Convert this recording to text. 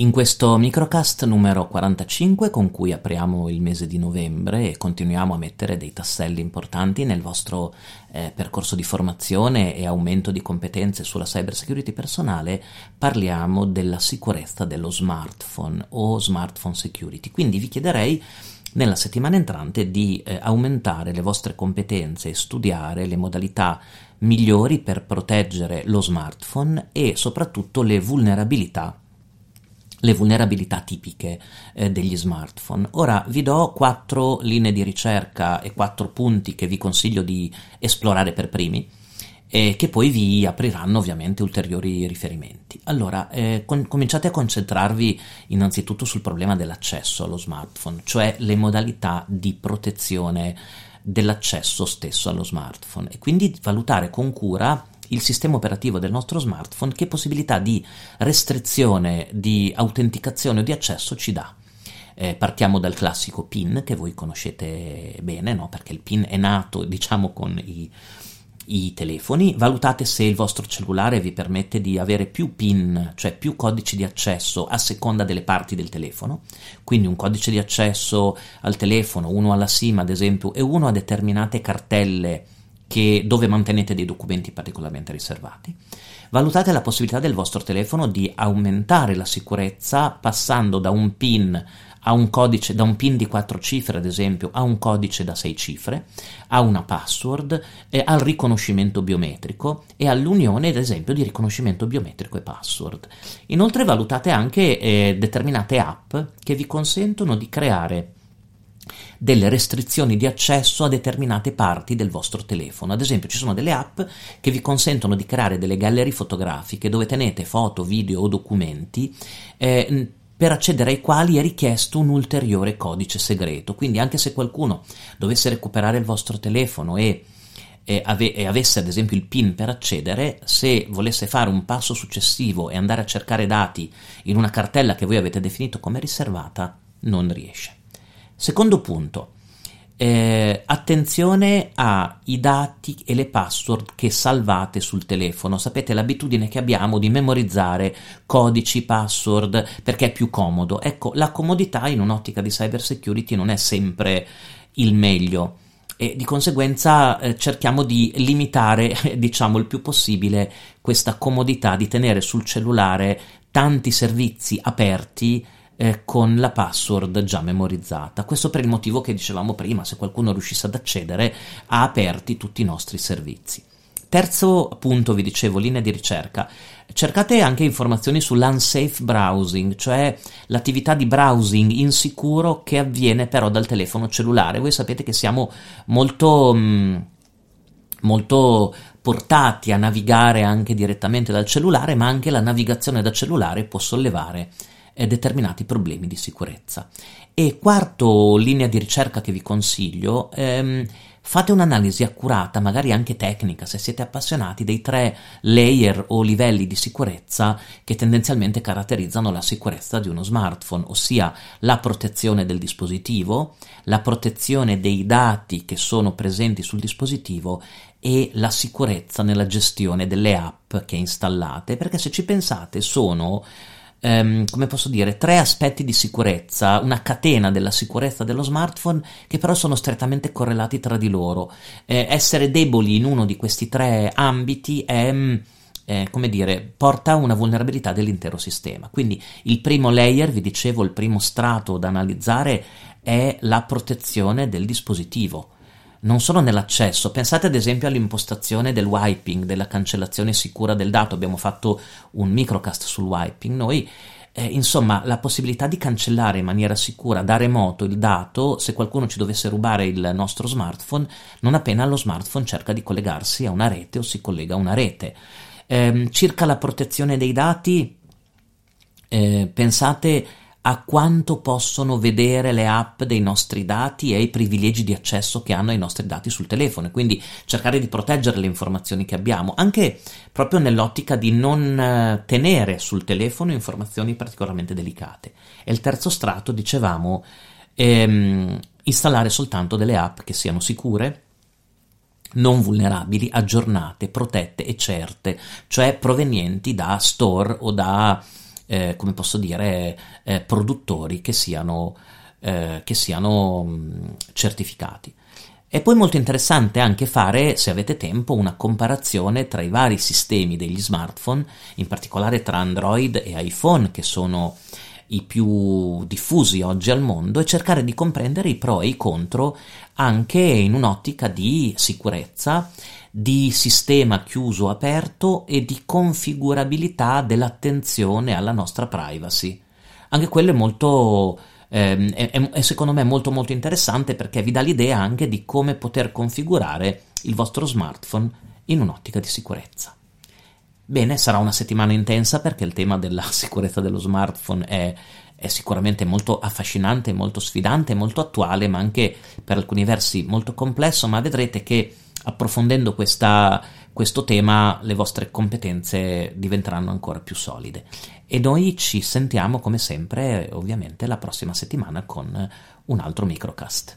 In questo microcast numero 45 con cui apriamo il mese di novembre e continuiamo a mettere dei tasselli importanti nel vostro eh, percorso di formazione e aumento di competenze sulla cyber security personale, parliamo della sicurezza dello smartphone o smartphone security. Quindi vi chiederei nella settimana entrante di eh, aumentare le vostre competenze e studiare le modalità migliori per proteggere lo smartphone e soprattutto le vulnerabilità le vulnerabilità tipiche eh, degli smartphone. Ora vi do quattro linee di ricerca e quattro punti che vi consiglio di esplorare per primi e che poi vi apriranno ovviamente ulteriori riferimenti. Allora, eh, con, cominciate a concentrarvi innanzitutto sul problema dell'accesso allo smartphone, cioè le modalità di protezione dell'accesso stesso allo smartphone e quindi valutare con cura il sistema operativo del nostro smartphone che possibilità di restrizione, di autenticazione o di accesso ci dà. Eh, partiamo dal classico PIN che voi conoscete bene, no? perché il PIN è nato diciamo con i, i telefoni, valutate se il vostro cellulare vi permette di avere più PIN, cioè più codici di accesso a seconda delle parti del telefono, quindi un codice di accesso al telefono, uno alla SIM ad esempio e uno a determinate cartelle che, dove mantenete dei documenti particolarmente riservati. Valutate la possibilità del vostro telefono di aumentare la sicurezza passando da un PIN a un codice, da un PIN di 4 cifre ad esempio, a un codice da 6 cifre, a una password, eh, al riconoscimento biometrico e all'unione ad esempio di riconoscimento biometrico e password. Inoltre valutate anche eh, determinate app che vi consentono di creare delle restrizioni di accesso a determinate parti del vostro telefono. Ad esempio, ci sono delle app che vi consentono di creare delle gallerie fotografiche dove tenete foto, video o documenti. Eh, per accedere ai quali è richiesto un ulteriore codice segreto. Quindi, anche se qualcuno dovesse recuperare il vostro telefono e e, ave- e, avesse ad esempio il PIN per accedere, se volesse fare un passo successivo e andare a cercare dati in una cartella che voi avete definito come riservata, non riesce. Secondo punto, eh, attenzione ai dati e le password che salvate sul telefono. Sapete l'abitudine che abbiamo di memorizzare codici, password perché è più comodo. Ecco, la comodità in un'ottica di cyber security non è sempre il meglio e di conseguenza eh, cerchiamo di limitare, diciamo, il più possibile questa comodità di tenere sul cellulare tanti servizi aperti eh, con la password già memorizzata. Questo per il motivo che dicevamo prima, se qualcuno riuscisse ad accedere ha aperti tutti i nostri servizi. Terzo punto, vi dicevo, linea di ricerca. Cercate anche informazioni sull'unsafe browsing, cioè l'attività di browsing insicuro che avviene però dal telefono cellulare. Voi sapete che siamo molto, mm, molto portati a navigare anche direttamente dal cellulare, ma anche la navigazione da cellulare può sollevare eh, determinati problemi di sicurezza. E quarto linea di ricerca che vi consiglio, ehm, fate un'analisi accurata, magari anche tecnica, se siete appassionati, dei tre layer o livelli di sicurezza che tendenzialmente caratterizzano la sicurezza di uno smartphone, ossia la protezione del dispositivo, la protezione dei dati che sono presenti sul dispositivo e la sicurezza nella gestione delle app che installate, perché se ci pensate sono ehm, come posso dire, tre aspetti di sicurezza, una catena della sicurezza dello smartphone che però sono strettamente correlati tra di loro. Eh, essere deboli in uno di questi tre ambiti è mm, eh, come dire, porta a una vulnerabilità dell'intero sistema. Quindi il primo layer, vi dicevo, il primo strato da analizzare è la protezione del dispositivo non solo nell'accesso, pensate ad esempio all'impostazione del wiping, della cancellazione sicura del dato, abbiamo fatto un microcast sul wiping, noi eh, insomma la possibilità di cancellare in maniera sicura da remoto il dato se qualcuno ci dovesse rubare il nostro smartphone, non appena lo smartphone cerca di collegarsi a una rete o si collega a una rete. Eh, circa la protezione dei dati, eh, pensate a quanto possono vedere le app dei nostri dati e i privilegi di accesso che hanno ai nostri dati sul telefono e quindi cercare di proteggere le informazioni che abbiamo, anche proprio nell'ottica di non eh, tenere sul telefono informazioni particolarmente delicate. E il terzo strato, dicevamo, ehm, installare soltanto delle app che siano sicure, non vulnerabili, aggiornate, protette e certe, cioè provenienti da store o da, eh, come posso dire, eh, produttori che siano, eh, che siano mh, certificati. È poi molto interessante anche fare, se avete tempo, una comparazione tra i vari sistemi degli smartphone, in particolare tra Android e iPhone, che sono i più diffusi oggi al mondo, e cercare di comprendere i pro e i contro anche in un'ottica di sicurezza, di sistema chiuso aperto e di configurabilità dell'attenzione alla nostra privacy. Anche quello è molto ehm, è, è, secondo me molto molto interessante perché vi dà l'idea anche di come poter configurare il vostro smartphone in un'ottica di sicurezza. Bene, sarà una settimana intensa perché il tema della sicurezza dello smartphone è, è sicuramente molto affascinante, molto sfidante, molto attuale, ma anche per alcuni versi molto complesso, ma vedrete che approfondendo questa, questo tema le vostre competenze diventeranno ancora più solide. E noi ci sentiamo come sempre, ovviamente, la prossima settimana con un altro microcast.